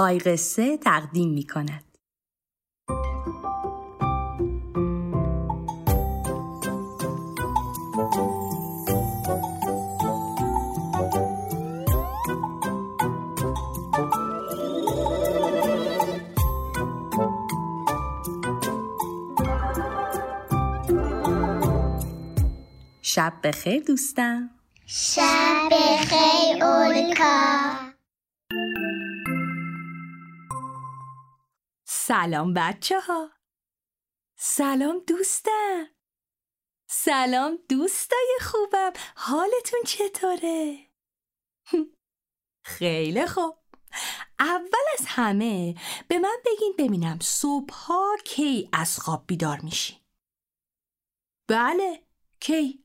آی قصه تقدیم می کند. شب بخیر دوستم شب بخیر اولکا سلام بچه ها سلام دوستم سلام دوستای خوبم حالتون چطوره؟ خیلی خوب اول از همه به من بگین ببینم صبحها کی از خواب بیدار میشی؟ بله کی؟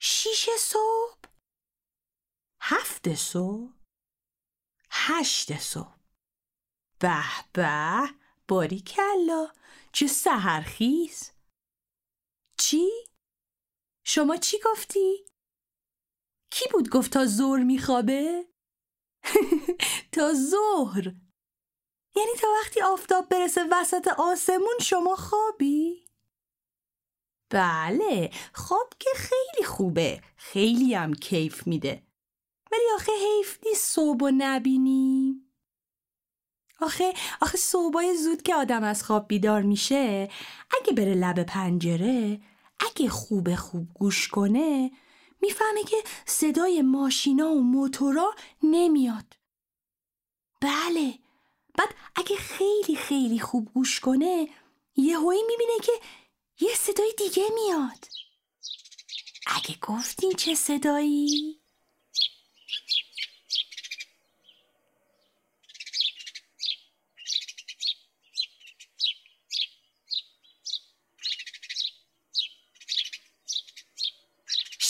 شیش صبح؟ هفت صبح؟ هشت صبح به به باری کلا چه سهرخیز چی؟ شما چی گفتی؟ کی بود گفت تا ظهر میخوابه؟ تا ظهر یعنی تا وقتی آفتاب برسه وسط آسمون شما خوابی؟ بله خواب که خیلی خوبه خیلی هم کیف میده ولی آخه حیف نیست صبح و نبینیم آخه آخه صبحای زود که آدم از خواب بیدار میشه اگه بره لب پنجره اگه خوب خوب گوش کنه می‌فهمه که صدای ماشینا و موتورا نمیاد بله بعد اگه خیلی خیلی خوب گوش کنه یهویی می‌بینه که یه صدای دیگه میاد اگه گفتین چه صدایی؟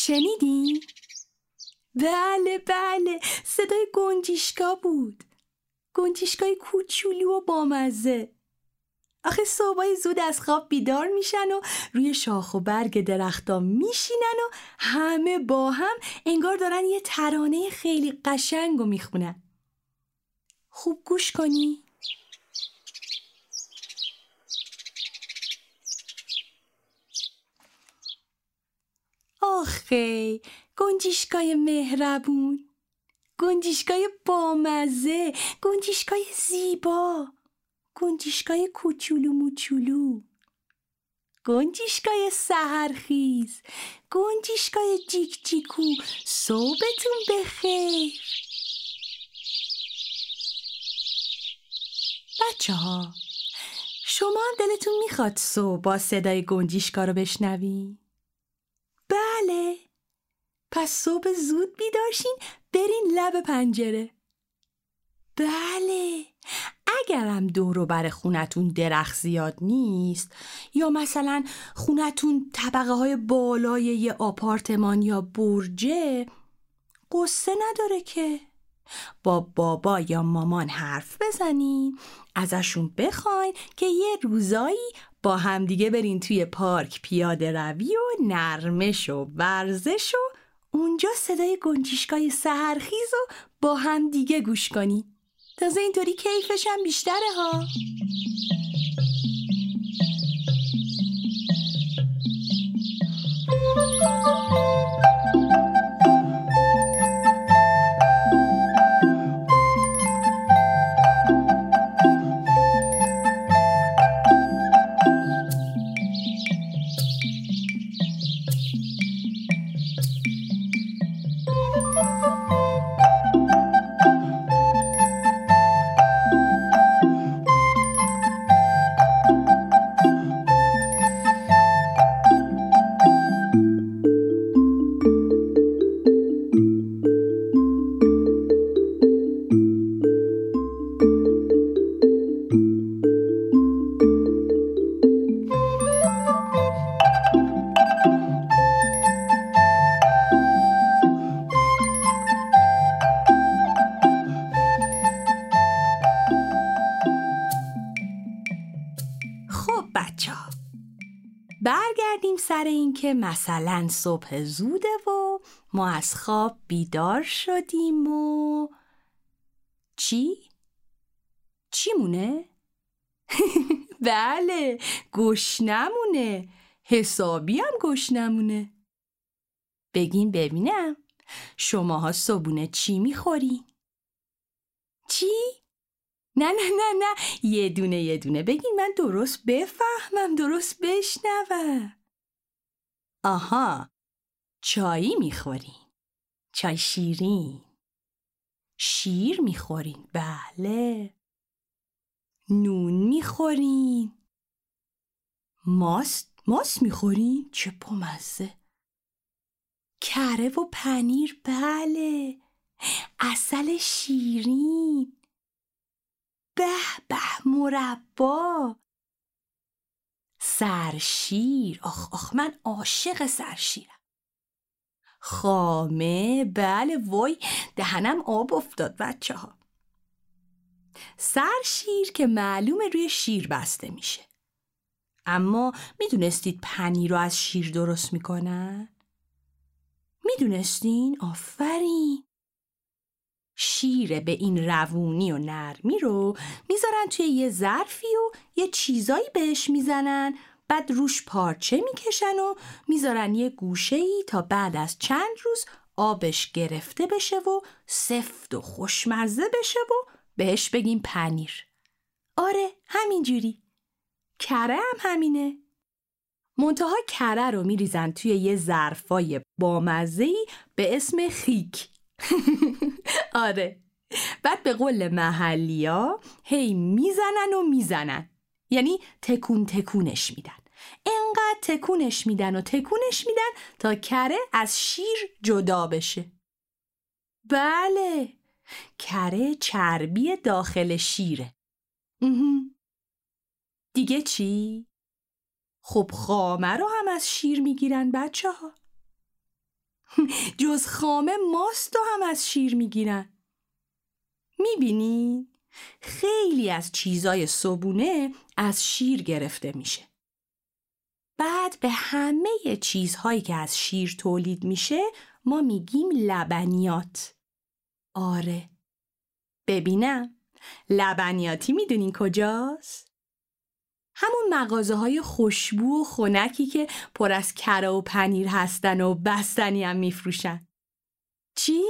شنیدی؟ بله بله صدای گنجیشکا بود. گنجیشکای کوچولو و بامزه. آخه صبحای زود از خواب بیدار میشن و روی شاخ و برگ درختا میشینن و همه با هم انگار دارن یه ترانه خیلی قشنگ و می‌خونن. خوب گوش کنی. آخه گنجیشکای مهربون گنجیشکای بامزه گنجیشکای زیبا گنجیشکای کوچولو موچولو گنجیشکای سهرخیز گنجیشکای جیک جیکو صبحتون بخیر بچه ها شما هم دلتون می‌خواد صبح با صدای گنجیشکا رو بشنوی؟ بله. پس صبح زود بیدارشین برین لب پنجره. بله. اگرم دور بر خونتون درخت زیاد نیست یا مثلا خونتون طبقه های بالای یه آپارتمان یا برجه قصه نداره که. با بابا یا مامان حرف بزنین ازشون بخواین که یه روزایی با همدیگه برین توی پارک پیاده روی و نرمش و ورزش و اونجا صدای گنجیشکای سهرخیز و با همدیگه گوش کنین تازه اینطوری کیفش هم بیشتره ها. خب سر اینکه مثلا صبح زوده و ما از خواب بیدار شدیم و چی؟ چی مونه؟ بله گشنمونه حسابی هم گشنمونه بگین ببینم شماها صبونه چی می‌خورین؟ چی؟ نه نه نه نه یه دونه یه دونه بگین من درست بفهمم درست بشنوم آها چایی می‌خورین چای شیرین. شیر می‌خورین بله. نون می‌خورین ماست ماست می‌خورین چه پمزه کره و پنیر بله. اصل شیرین. به به مربا. سرشیر. آخ آخ من عاشق سرشیرم. خامه بله وای دهنم آب افتاد بچه ها سرشیر که معلومه روی شیر بسته میشه. اما می‌دونستید پنیر رو از شیر درست می‌کنن؟ می‌دونستین؟ آفرین! شیر به این روونی و نرمی رو می‌ذارن توی یه ظرفی و یه چیزایی بهش می‌زنن. بعد روش پارچه می‌کشن و می‌ذارن یه گوشه ای تا بعد از چند روز آبش گرفته بشه و سفت و خوشمزه بشه و بهش بگیم پنیر. آره همینجوری. کره هم همینه. منتها کره رو میریزن توی یه ظرفای بامزهی به اسم خیک. آره. بعد به قول محلیا هی می‌زنن و می‌زنن. یعنی تکون تکونش میدن. انقدر تکونش میدن و تکونش میدن تا کره از شیر جدا بشه. بله. کره چربی داخل شیره. دیگه چی؟ خب خامه رو هم از شیر می‌گیرن بچه ها جز خامه ماست هم از شیر می‌گیرن. می‌بینی؟ خیلی از چیزای صبونه از شیر گرفته میشه. بعد به همه چیزهایی که از شیر تولید میشه ما میگیم لبنیات. آره. ببینم. لبنیاتی می‌دونین کجاست؟ همون مغازه های خوشبو و خونکی که پر از کره و پنیر هستن و بستنی هم میفروشن. چی؟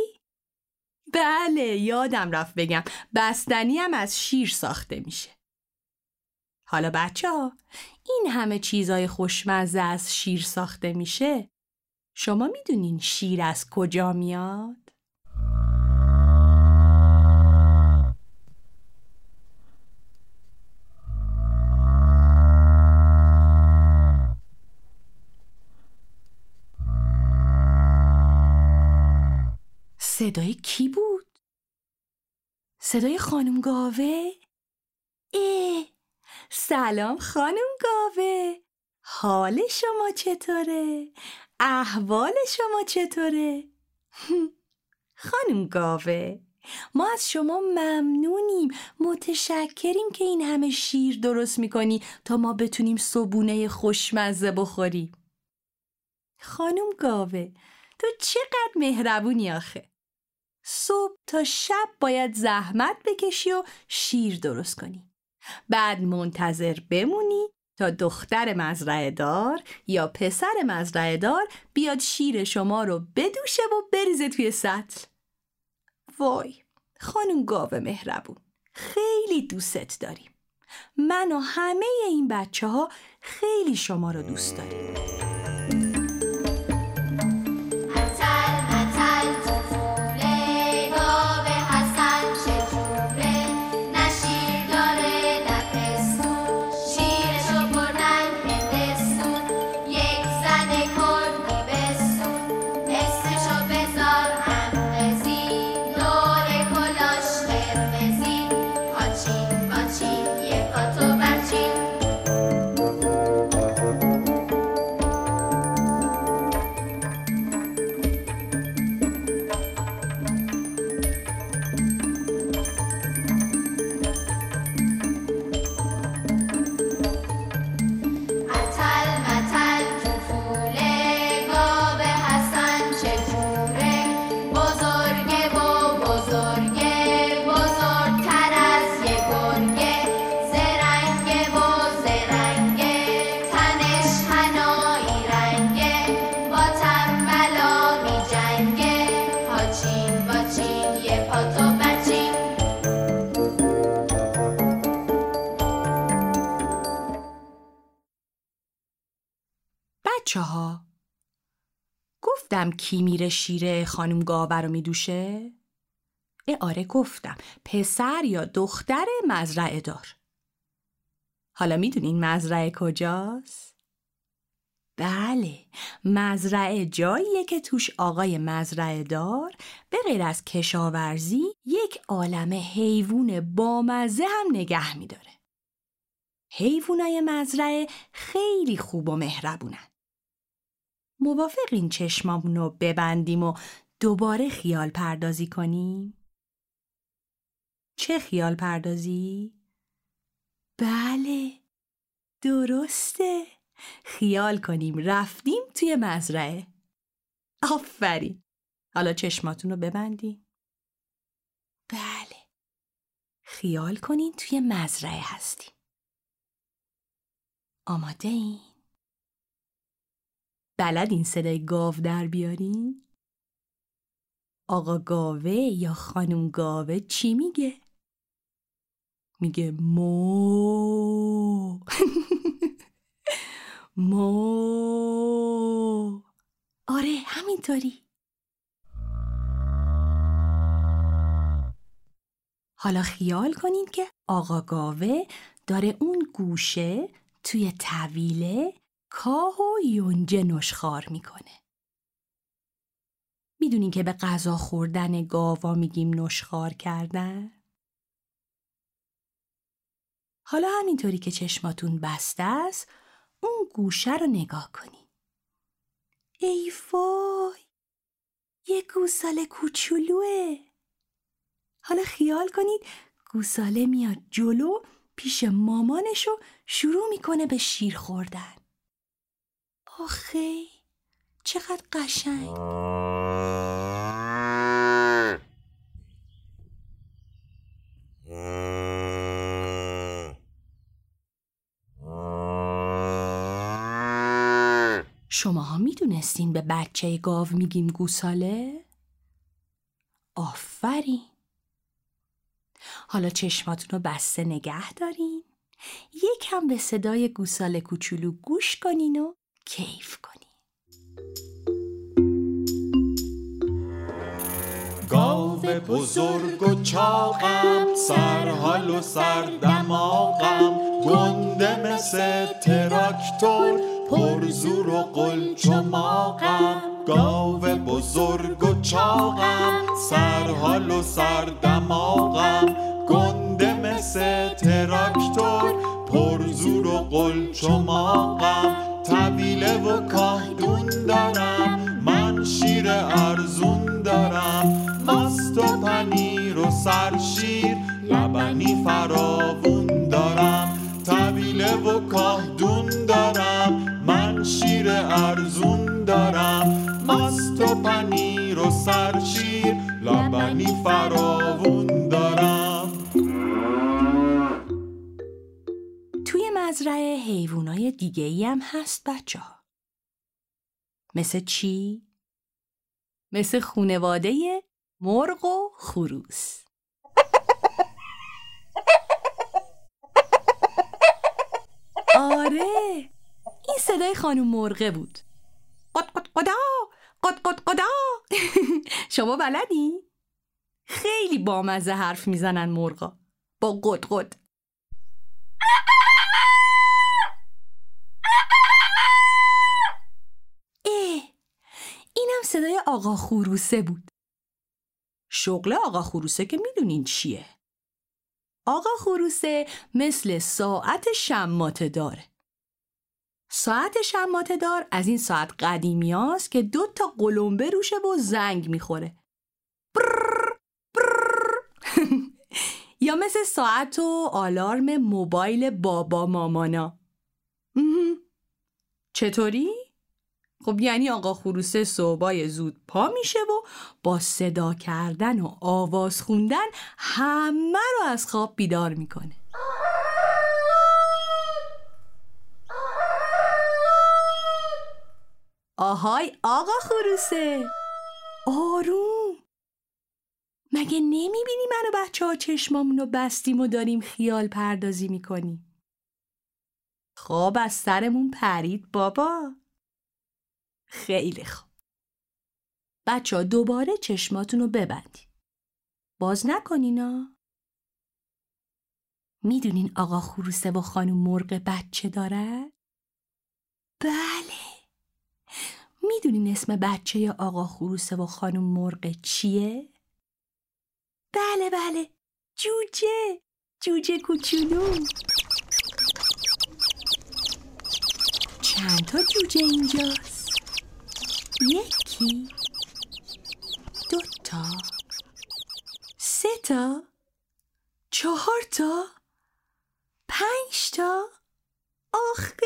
بله یادم رفت بگم بستنی هم از شیر ساخته میشه. حالا بچه ها این همه چیزای خوشمزه از شیر ساخته میشه. شما می‌دونین شیر از کجا میاد؟ صدای کی بود؟ صدای خانم گاوه؟ ای سلام خانم گاوه حال شما چطوره؟ احوال شما چطوره؟ خانم گاوه ما از شما ممنونیم متشکریم که این همه شیر درست می‌کنی تا ما بتونیم صبونه خوشمزه بخوریم خانم گاوه تو چقدر مهربونی آخه صبح تا شب باید زحمت بکشی و شیر درست کنی. بعد منتظر بمونی تا دختر مزرعه دار یا پسر مزرعه دار بیاد شیر شما رو بدوشه و بریزه توی سطل. وای خانم گاوه مهربون خیلی دوست داریم. من و همه این بچه ها خیلی شما رو دوست داریم. میره شیره خانم گاوه رو میدوشه؟ اه آره گفتم پسر یا دختر مزرعه دار حالا می‌دونین مزرعه کجاست؟ بله مزرعه جاییه که توش آقای مزرعه دار به غیر از کشاورزی یک عالم حیوون بامزه هم نگه میداره حیوانای مزرعه خیلی خوب و مهربونن موافقین چشمامون رو ببندیم و دوباره خیال پردازی کنیم؟ چه خیال پردازی؟ بله درسته خیال کنیم رفتیم توی مزرعه آفرین حالا چشماتون رو ببندیم بله خیال کنین توی مزرعه هستیم آماده این؟ بلد این صدای گاو در بیارین؟ آقا گاوه یا خانم گاوه چی میگه؟ میگه مو مو آره همینطوری حالا خیال کنین که آقا گاوه داره اون گوشه توی طویله کاه و یونجه نشخار می‌کنه. می‌دونین که به غذا خوردن گاوا میگیم نشخار کردن؟ حالا همینطوری که چشماتون بسته است اون گوشه رو نگاه کنین. ای وای یه گوساله کوچولوه حالا خیال کنید گوساله میاد جلو پیش مامانش و شروع می‌کنه به شیر خوردن آخه چقدر قشنگ. شما ها می‌دونستین به بچه گاو میگیم گوساله؟ آفرین. حالا چشماتون رو بسته نگه دارین. یکم به صدای گوساله کوچولو گوش کنین و کیف کنین گاو بزرگ و چاقم سرحال و سردماغم گنده مثل تراکتور پرزور و قلچماقم گاو بزرگ و چاقم سرحال و سردماغم گنده مثل تراکتور پرزور و قلچماقم طویله و کاهدون دارم. من شیر ارزون دارم. ماست و پنیر و سرشیر. لبنی فراوون دارم. طویله و کاهدون دارم. من شیر ارزون دارم. ماست و پنیر و سرشیر. لبنی فراوون مزرعه حیوانای دیگه ای هم هست بچه ها. مثل چی؟ مثل خونواده مرغ و خروس. آره این صدای خانم مرغه بود قد قد قدا قد قد قدا شما بلدی؟ خیلی بامزه حرف می‌زنن مرغا با قد قد اه اینم صدای آقا خروسه بود شغل آقا خروسه که می‌دونین چیه آقا خروسه مثل ساعت شماته داره ساعت شماته دار از این ساعت قدیمی هاست که دو تا قلمبه روشه و زنگ می‌خوره برر، برر. یا مثل ساعت و آلارم موبایل بابا مامانا. چطوری؟ خب یعنی آقا خروسه صبحای زود پا میشه و با صدا کردن و آواز خوندن همه رو از خواب بیدار می‌کنه. آهای آقا خروسه آروم. مگه نمی‌بینی من و بچه ها چشمامون رو بستیم و داریم خیال پردازی می‌کنیم؟ خواب از سرمون پرید بابا. خیلی خوب. بچه دوباره چشماتون رو ببندید باز نکنینا می‌دونین آقا خروسه و خانم مرغ بچه داره؟ بله. می‌دونین اسم بچه آقا خروسه و خانم مرغ چیه؟ بله بله. جوجه. جوجه کوچولو. چند تا جوجه اینجاست؟ یکی دو تا سه تا چهار تا پنج تا آخی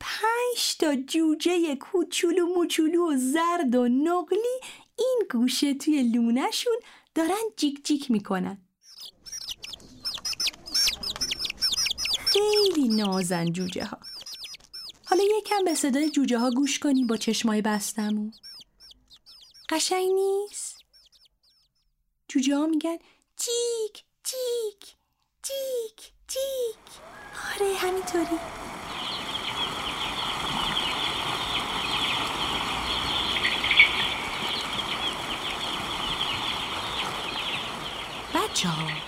پنج تا جوجه کوچولو موچولو و زرد و نقلی این گوشه توی لونهشون دارن جیک جیک می‌کنن. خیلی نازن جوجه ها حالا یکم به صدای جوجه ها گوش کنیم با چشمای بستمون قشنگ نیست؟ جوجه ها میگن جیک جیک جیک جیک آره همینطوری. بچه ها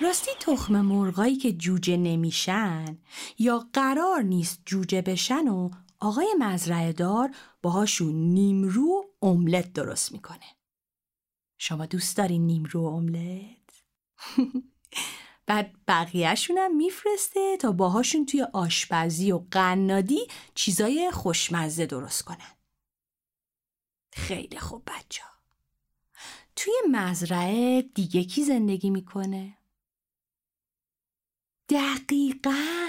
راستی تخم مرغایی که جوجه نمیشن یا قرار نیست جوجه بشن و آقای مزرعه دار باهاشون نیمرو املت درست می‌کنه شما دوست دارین نیمرو املت؟ بعد بقیهشون هم میفرسته تا باهاشون توی آشپزی و قنادی چیزای خوشمزه درست کنن خیلی خوب بچه. توی مزرعه دیگه کی زندگی می‌کنه؟ دقیقا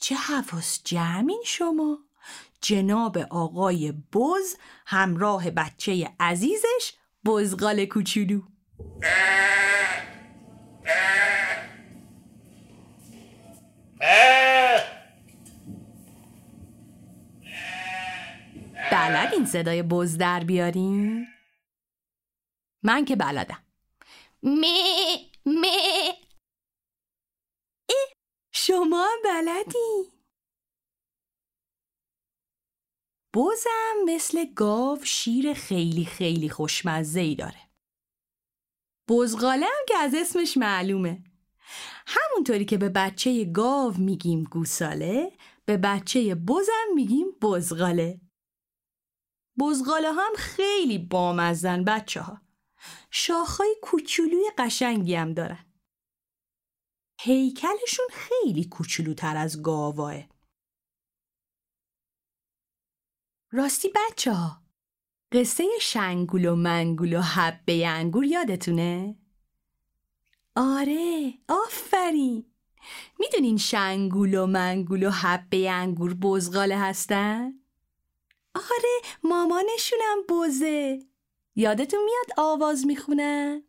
چه حواس جمعین شما؟ جناب آقای بز همراه بچه عزیزش بزغال کوچولو بلد این صدای بز در بیارین؟ من که بلدم می می شما بلدی. بزم مثل گاو شیر خیلی خیلی خوشمزه ای داره. بزغاله هم که از اسمش معلومه. همونطوری که به بچه گاو میگیم گوساله به بچه بزم میگیم بزغاله. بزغاله هم خیلی بامزن بچه ها شاخهای کوچولوی قشنگی هم دارن. هیکلشون خیلی کوچولوتر از گاواه راستی بچه ها قصه شنگول و منگول و حبه انگور یادتونه؟ آره آفرین می‌دونین شنگول و منگول و حبه انگور بزغاله هستن؟ آره مامانشونم بزه یادتون میاد آواز می‌خونن؟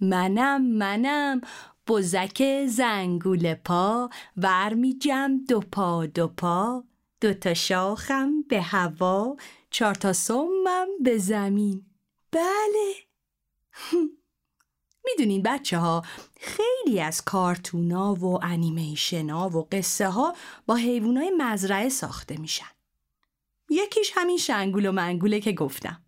منم منم بزک زنگول پا ور میجم دو پا دو پا. دو تا شاخم به هوا چهار تا سمم به زمین. بله. می‌دونین بچه ها خیلی از کارتونا و انیمیشنا و قصه ها با حیوانای مزرعه ساخته میشن. یکیش همین شنگول و منگوله که گفتم.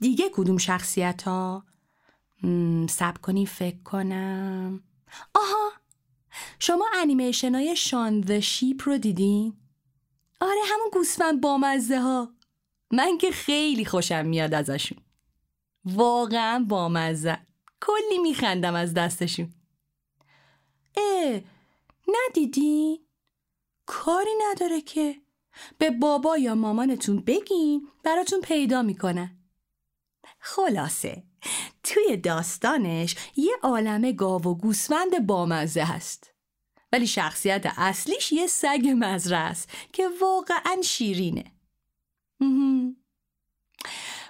دیگه کدوم شخصیت ها؟ سب کنی فکر کنم. آها شما انیمیشن های شان شیپ رو دیدین؟ آره همون گوسفند بامزه ها من که خیلی خوشم میاد ازشون. واقعا بامزه کلی میخندم از دستشون. اه ندیدین؟ کاری نداره که. به بابا یا مامانتون بگین براتون پیدا می‌کنن. خلاصه. توی داستانش یه عالم گاو و گوسفند بامزه هست. ولی شخصیت اصلیش یه سگ مزرعه است که واقعا شیرینه.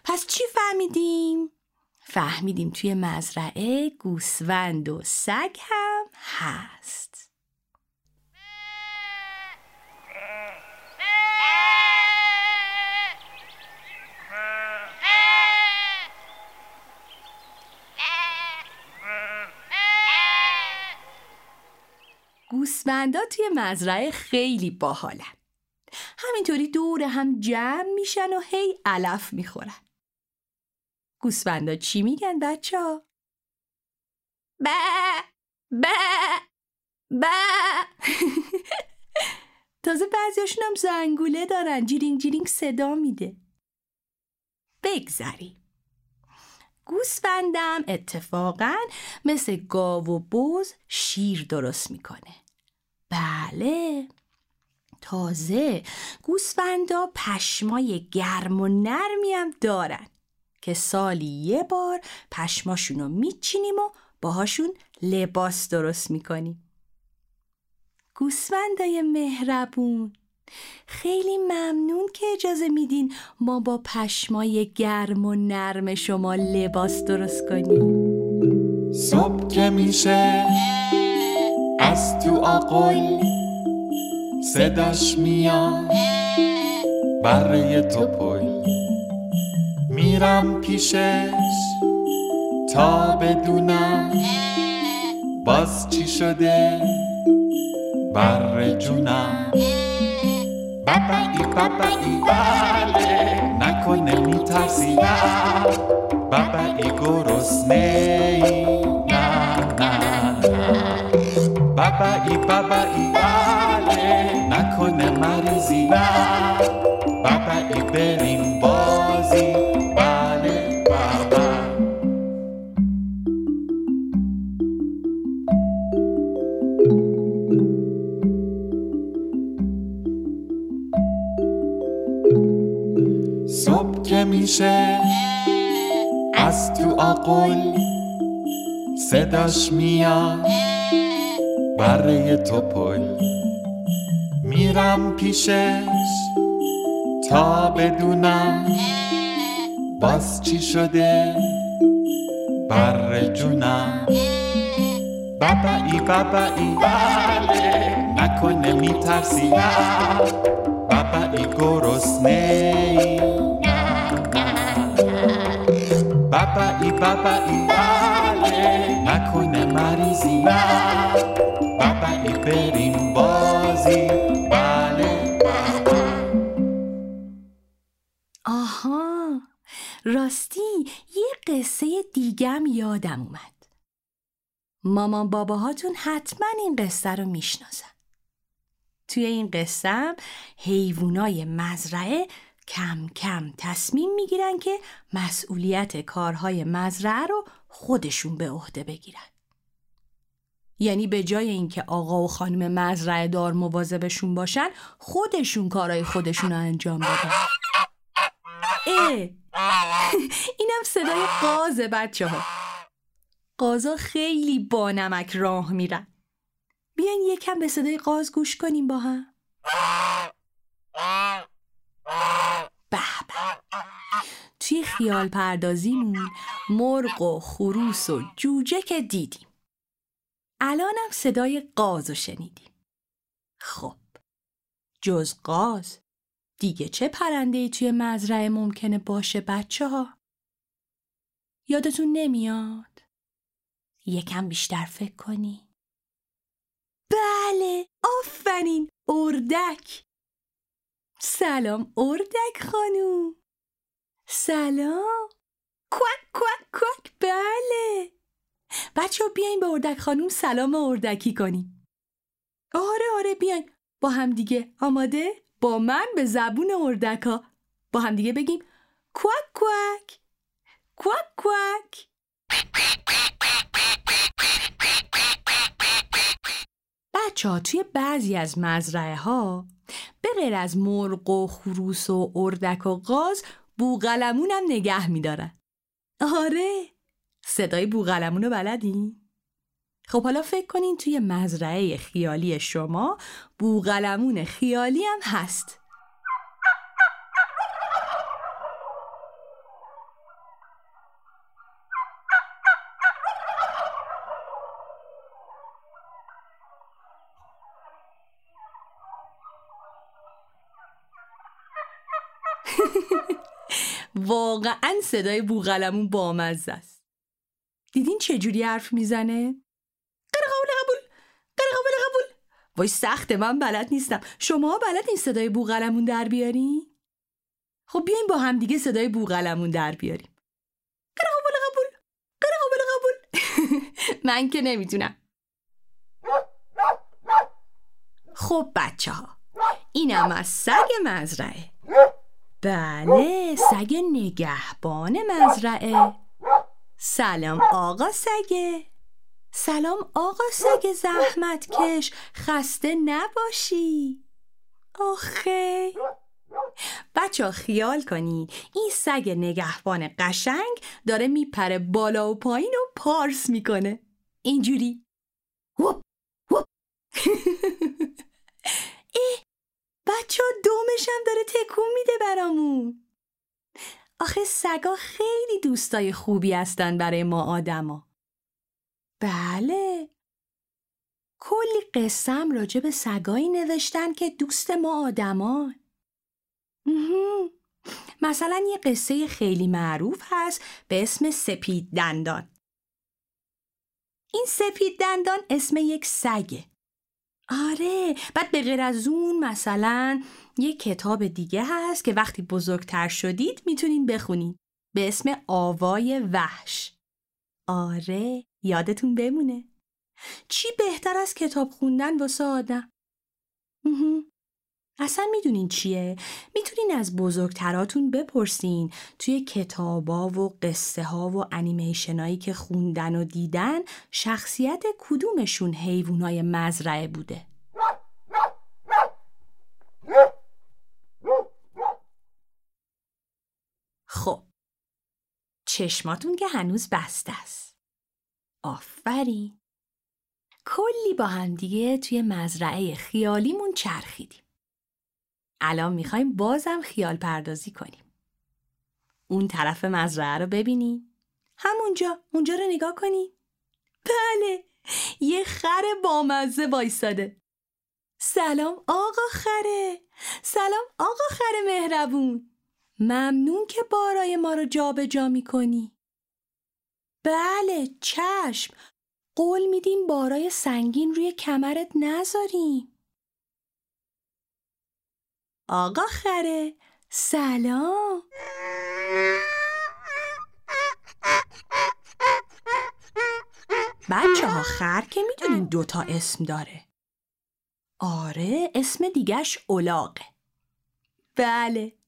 پس چی فهمیدیم؟ فهمیدیم توی مزرعه گوسفند و سگ هم هست. گوسفندا توی مزرعه خیلی باحالن همینطوری دور هم جمع میشن و هی علف می‌خورن. گوسفندا چی میگن بچه ها؟ با با با تازه بعضیاشون هم زنگوله دارن جیرینگ جیرینگ صدا میده. بگذری. گوسفندم اتفاقا مثل گاو و بز شیر درست می‌کنه. بله. تازه گوسفندا پشمای گرم و نرمی هم دارن که سالی یه بار پشماشون رو میچینیم و باهاشون لباس درست می‌کنیم. گوسفندای مهربون خیلی ممنون که اجازه میدین ما با پشمای گرم و نرم شما لباس درست کنیم. صبح که میشه. از تو آقل صداش میاد بره تو پل. میرم پیشش تا بدونم باز چی شده بر جونم. بابایی بابایی بله. نکنه میترسی. نه گرسنه ای. بابایی بابایی بله نکنه مریضی نه بابایی بریم بازی بله بابا صبح که میشه از تو آقل صداش میاد بره تو پل. میرم پیشش تا بدونم باز چی شده. بر جونم. بابایی بابایی بله نکنه میترسی. بابایی گرسنه ای نه. نه نه بابایی بابایی بله نکنه مریضی. بریم بازی. بله. آها. راستی یه قصه دیگم یادم اومد. مامان باباهاتون حتما این قصه رو می‌شناسن. توی این قصه حیوانای مزرعه کم کم تصمیم می‌گیرن که مسئولیت کارهای مزرعه رو خودشون به عهده بگیرن. یعنی به جای اینکه آقا و خانم مزرعه دار مواظبشون باشن خودشون کارهای خودشون رو انجام بدن. اه. اینم صدای قازه بچه ها قازا خیلی با نمک راه میرن. بیاین یکم به صدای قاز گوش کنیم با هم. به. توی خیال پردازیمون مرغ و خروس و جوجه که دیدیم. الانم صدای قاز رو شنیدیم خب جز قاز دیگه چه پرنده توی مزرعه ممکنه باشه بچه ها؟ یادتون نمیاد؟ یکم بیشتر فکر کنی؟ بله آفرین اردک سلام اردک خانوم سلام کوک کوک کوک بله بچه بیاین به اردک خانوم سلام اردکی کنیم. آره آره بیاین. با هم دیگه. آماده؟ با من به زبون اردکا با هم دیگه بگیم کوک کوک. کوک کوک. بچه ها توی بعضی از مزرعه ها به غیر از مرغ و خروس و اردک و غاز بوغلمون هم نگه میدارن. آره. صدای بوغلمون رو بلدین؟ خب حالا فکر کنین توی مزرعه خیالی شما بوغلمون خیالی هم هست واقعا صدای بوغلمون بامزه است دیدین چه جوری حرف می‌زنه؟ قره قبول قبول قره قبول قبول. وای سخته من بلد نیستم. شما بلد این صدای بوغلمون در بیارین؟ خب بیاین با هم دیگه صدای بوغلمون در بیاریم. قبول قبول قبول قبول. من که نمی‌تونم خب بچه ها اینم از سگ مزرعه. بله سگ نگهبان مزرعه. سلام آقا سگه. سلام آقا سگ زحمت کش. خسته نباشی. آخه. بچه خیال کنین این سگ نگهبان قشنگ داره میپره بالا و پایین و پارس می‌کنه. اینجوری. وپ وپ اه بچه دومشم داره تکون میده برامون. آخه سگا خیلی دوستای خوبی هستن برای ما آدما. بله. کلی قسم راجع به سگایی نوشتن که دوست ما آدمان مثلا یه قصه خیلی معروف هست به اسم سپید دندان. این سپید دندان اسم یک سگه. آره بعد به غیر از اون مثلا یه کتاب دیگه هست که وقتی بزرگتر شدید می‌تونین بخونید به اسم آوای وحش. آره یادتون بمونه. چی بهتر از کتاب خوندن واسه آدم؟ اصلا می‌دونین چیه؟ می‌تونین از بزرگتراتون بپرسین توی کتابا و قصه ها و انیمیشنایی که خوندن و دیدن شخصیت کدومشون حیوانای مزرعه بوده؟ خب چشماتون که هنوز بسته است آفرین کلی با هم دیگه توی مزرعه خیالیمون چرخیدیم الان می‌خوایم بازم خیال پردازی کنیم. اون طرف مزرعه رو ببینی؟ همونجا، اونجا رو نگاه کنی؟ بله، یه خر بامزه وایساده. سلام آقا خره سلام آقا خر مهربون ممنون که بارای ما رو جابجا جا می‌کنی. بله چشم. قول میدیم بارای سنگین روی کمرت نذاریم. آقا خره. سلام. بچه ها خر که می‌دونین دوتا اسم داره. آره اسم دیگش اولاقه بله.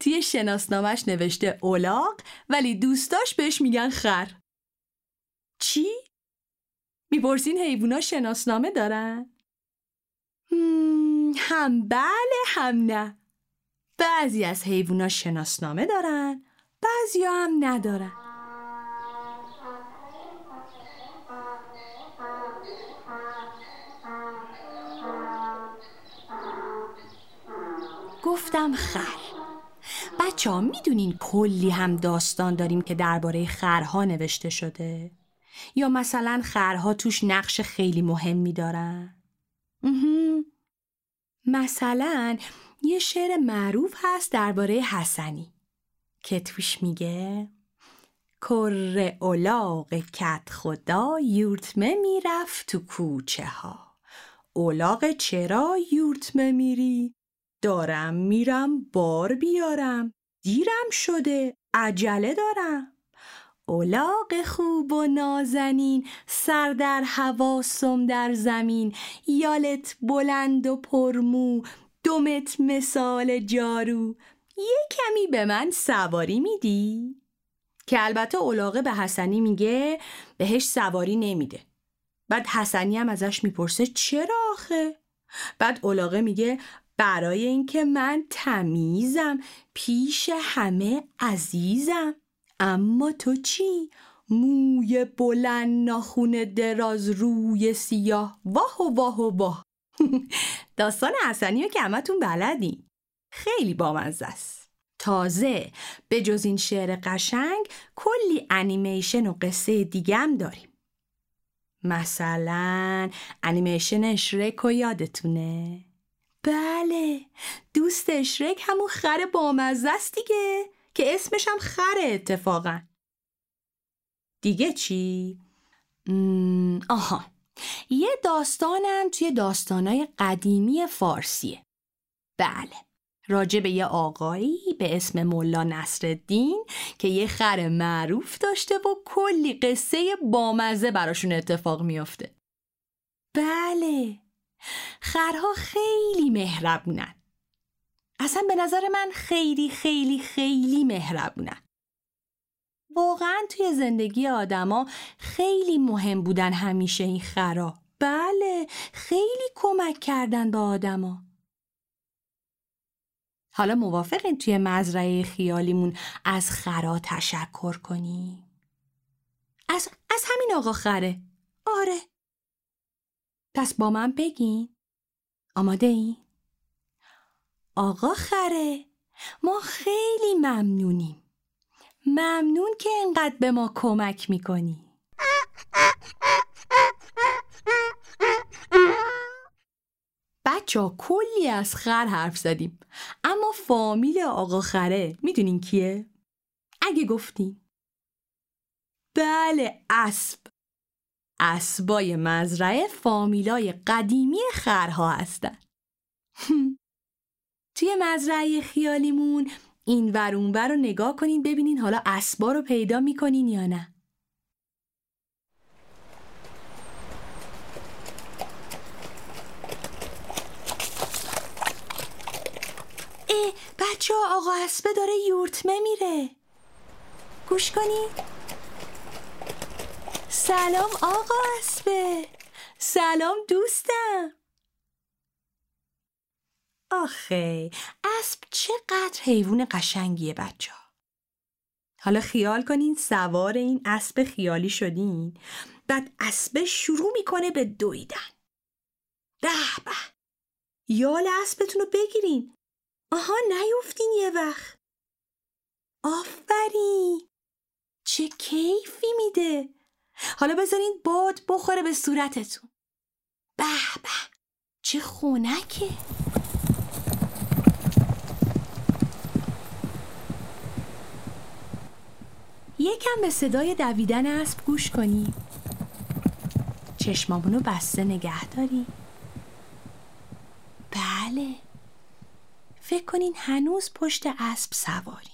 توی شناسنامش نوشته اولاق ولی دوستاش بهش میگن خر چی؟ می‌پرسین حیوونا شناسنامه دارن؟ هم بله هم نه بعضی از حیوونا شناسنامه دارن بعضی هم ندارن گفتم خر بچه ها می‌دونین کلی هم داستان داریم که درباره خرها نوشته شده؟ یا مثلا خرها توش نقش خیلی مهمی دارن؟ مثلا یه شعر معروف هست درباره حسنی که توش میگه کر اولاغ کت خدا یورتمه می‌رفت تو کوچه ها. اولاغ چرا یورتمه میری؟ دارم میرم بار بیارم. دیرم شده. عجله دارم. اولاق خوب و نازنین سر در هوا سم در زمین. یالت بلند و پرمو دومت مثال جارو. یه کمی به من سواری میدی؟ که البته اولاقه به حسنی میگه بهش سواری نمیده. بعد حسنی هم ازش می‌پرسه چرا آخه؟ بعد اولاقه میگه برای اینکه من تمیزم پیش همه عزیزم. اما تو چی؟ موی بلند ناخون دراز روی سیاه. واه و واه و واه داستان حسنی رو که همتون بلدین. خیلی بامزه است. تازه به جز این شعر قشنگ کلی انیمیشن و قصه دیگه هم داریم. مثلا انیمیشن اشرک و یادتونه؟ بله. دوست اشرک همون خر بامزه است دیگه که اسمش هم خره اتفاقا. دیگه چی؟ آها. یه داستانم توی داستانای قدیمی فارسیه. بله. راجع به یه آقایی به اسم ملا نصرالدین که یه خر معروف داشته و کلی قصه بامزه براشون اتفاق میافته. بله. خرها خیلی مهربونن اصلا به نظر من خیلی خیلی خیلی مهربونن واقعا توی زندگی آدما خیلی مهم بودن همیشه این خرا. بله خیلی کمک کردن به آدما. حالا موافقین توی مزرعه خیالیمون از خرا تشکر کنی؟ از, از همین آقا خره. آره. پس با من بگین. آماده این؟ آقا خره ما خیلی ممنونیم. ممنون که انقدر به ما کمک می‌کنی. بچه کلی از خر حرف زدیم. اما فامیل آقا خره می‌دونین کیه؟ اگه گفتیم بله اسب. اسبای مزرعه فامیلای قدیمی خرها هستن. توی مزرعه خیالیمون این ور اونور رو نگاه کنین ببینین حالا اسبا رو پیدا می‌کنین یا نه. اه بچه آقا اسبه داره یورتمه میره. گوش کنین. سلام آقا اسبه. سلام دوستم. آخه اسب چقدر حیوان قشنگیه بچه حالا خیال کنین سوار این اسب خیالی شدین. بعد اسب شروع می‌کنه به دویدن. به به. یال اسبتون رو بگیرین. آها نیفتین یه وقت. آفرین. چه کیفی میده. حالا بذارین باد بخوره به صورتتون. به به. چه خونکه. یکم به صدای دویدن اسب گوش کنی چشمامونو بسته نگه داری بله. فکر کنین هنوز پشت اسب سواری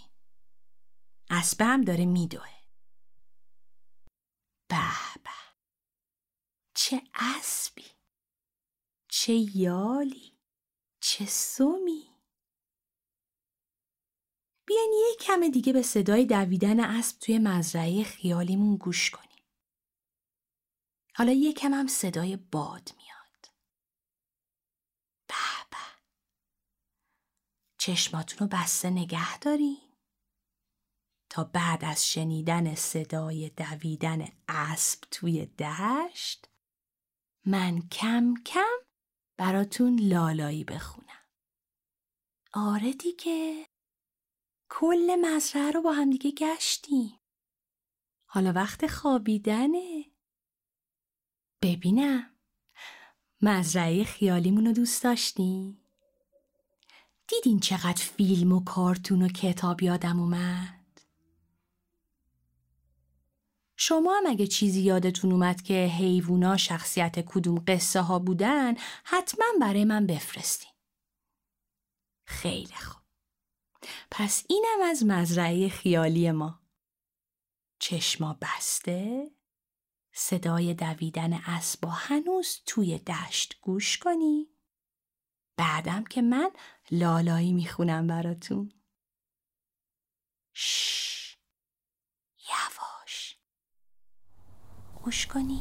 اسب هم داره میدوه. به به چه اسبی چه یالی چه سومی بیاین یه کم دیگه به صدای دویدن اسب توی مزرعه خیالیمون گوش کنیم. حالا یه کم هم صدای باد میاد. به به. چشماتون رو بسته نگه دارین. تا بعد از شنیدن صدای دویدن اسب توی دشت من کم کم براتون لالایی بخونم. آره دیگه. کل مزرعه رو با هم دیگه گشتیم. حالا وقت خوابیدنه. ببینم. مزرعه خیالیمون رو دوست داشتیم؟ دیدین چقدر فیلم و کارتون و کتاب یادم اومد؟ شما هم اگه چیزی یادتون اومد که حیوونا شخصیت کدوم قصه ها بودن حتما برای من بفرستین. خیلی خوب. پس اینم از مزرعه خیالی ما. چشما بسته صدای دویدن اسبا هنوز توی دشت گوش کنی بعدم که من لالایی می‌خونم براتون شش گوش کنی.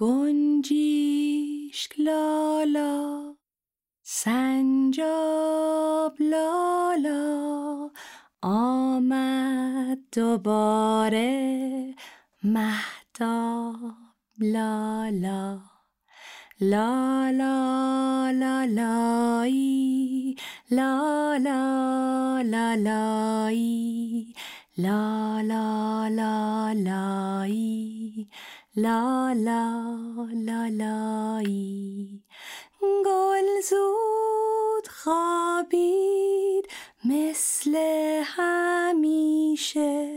گنجیشک لالا سنجاب لالا آمد دوباره مهتاب لالا. لا لا لا لایی لا لا لا لا لا لا لایی لا لا لا لایی گل زود خوابید مثل همیشه.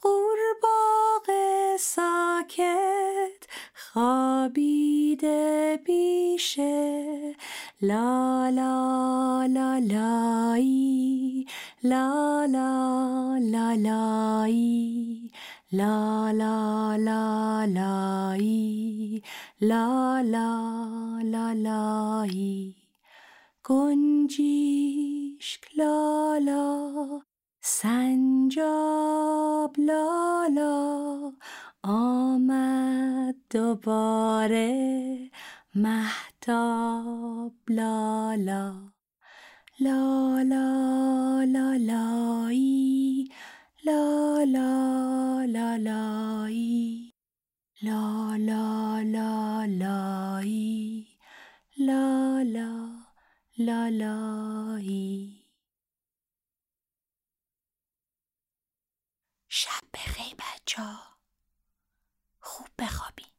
قورباغه ساکت خوابیده بیشه. لا لا لا لایی لا لا لا لایی لا لا لا لایی لا لا لا لایی گنجیشک لالا سنجاب لالا آمد دوباره مهتاب لالا لا. لا لا لایی لا لا لا لایی لا لا لا لایی لا لا لا لایی شب بخیر بچه خوب بخوابین.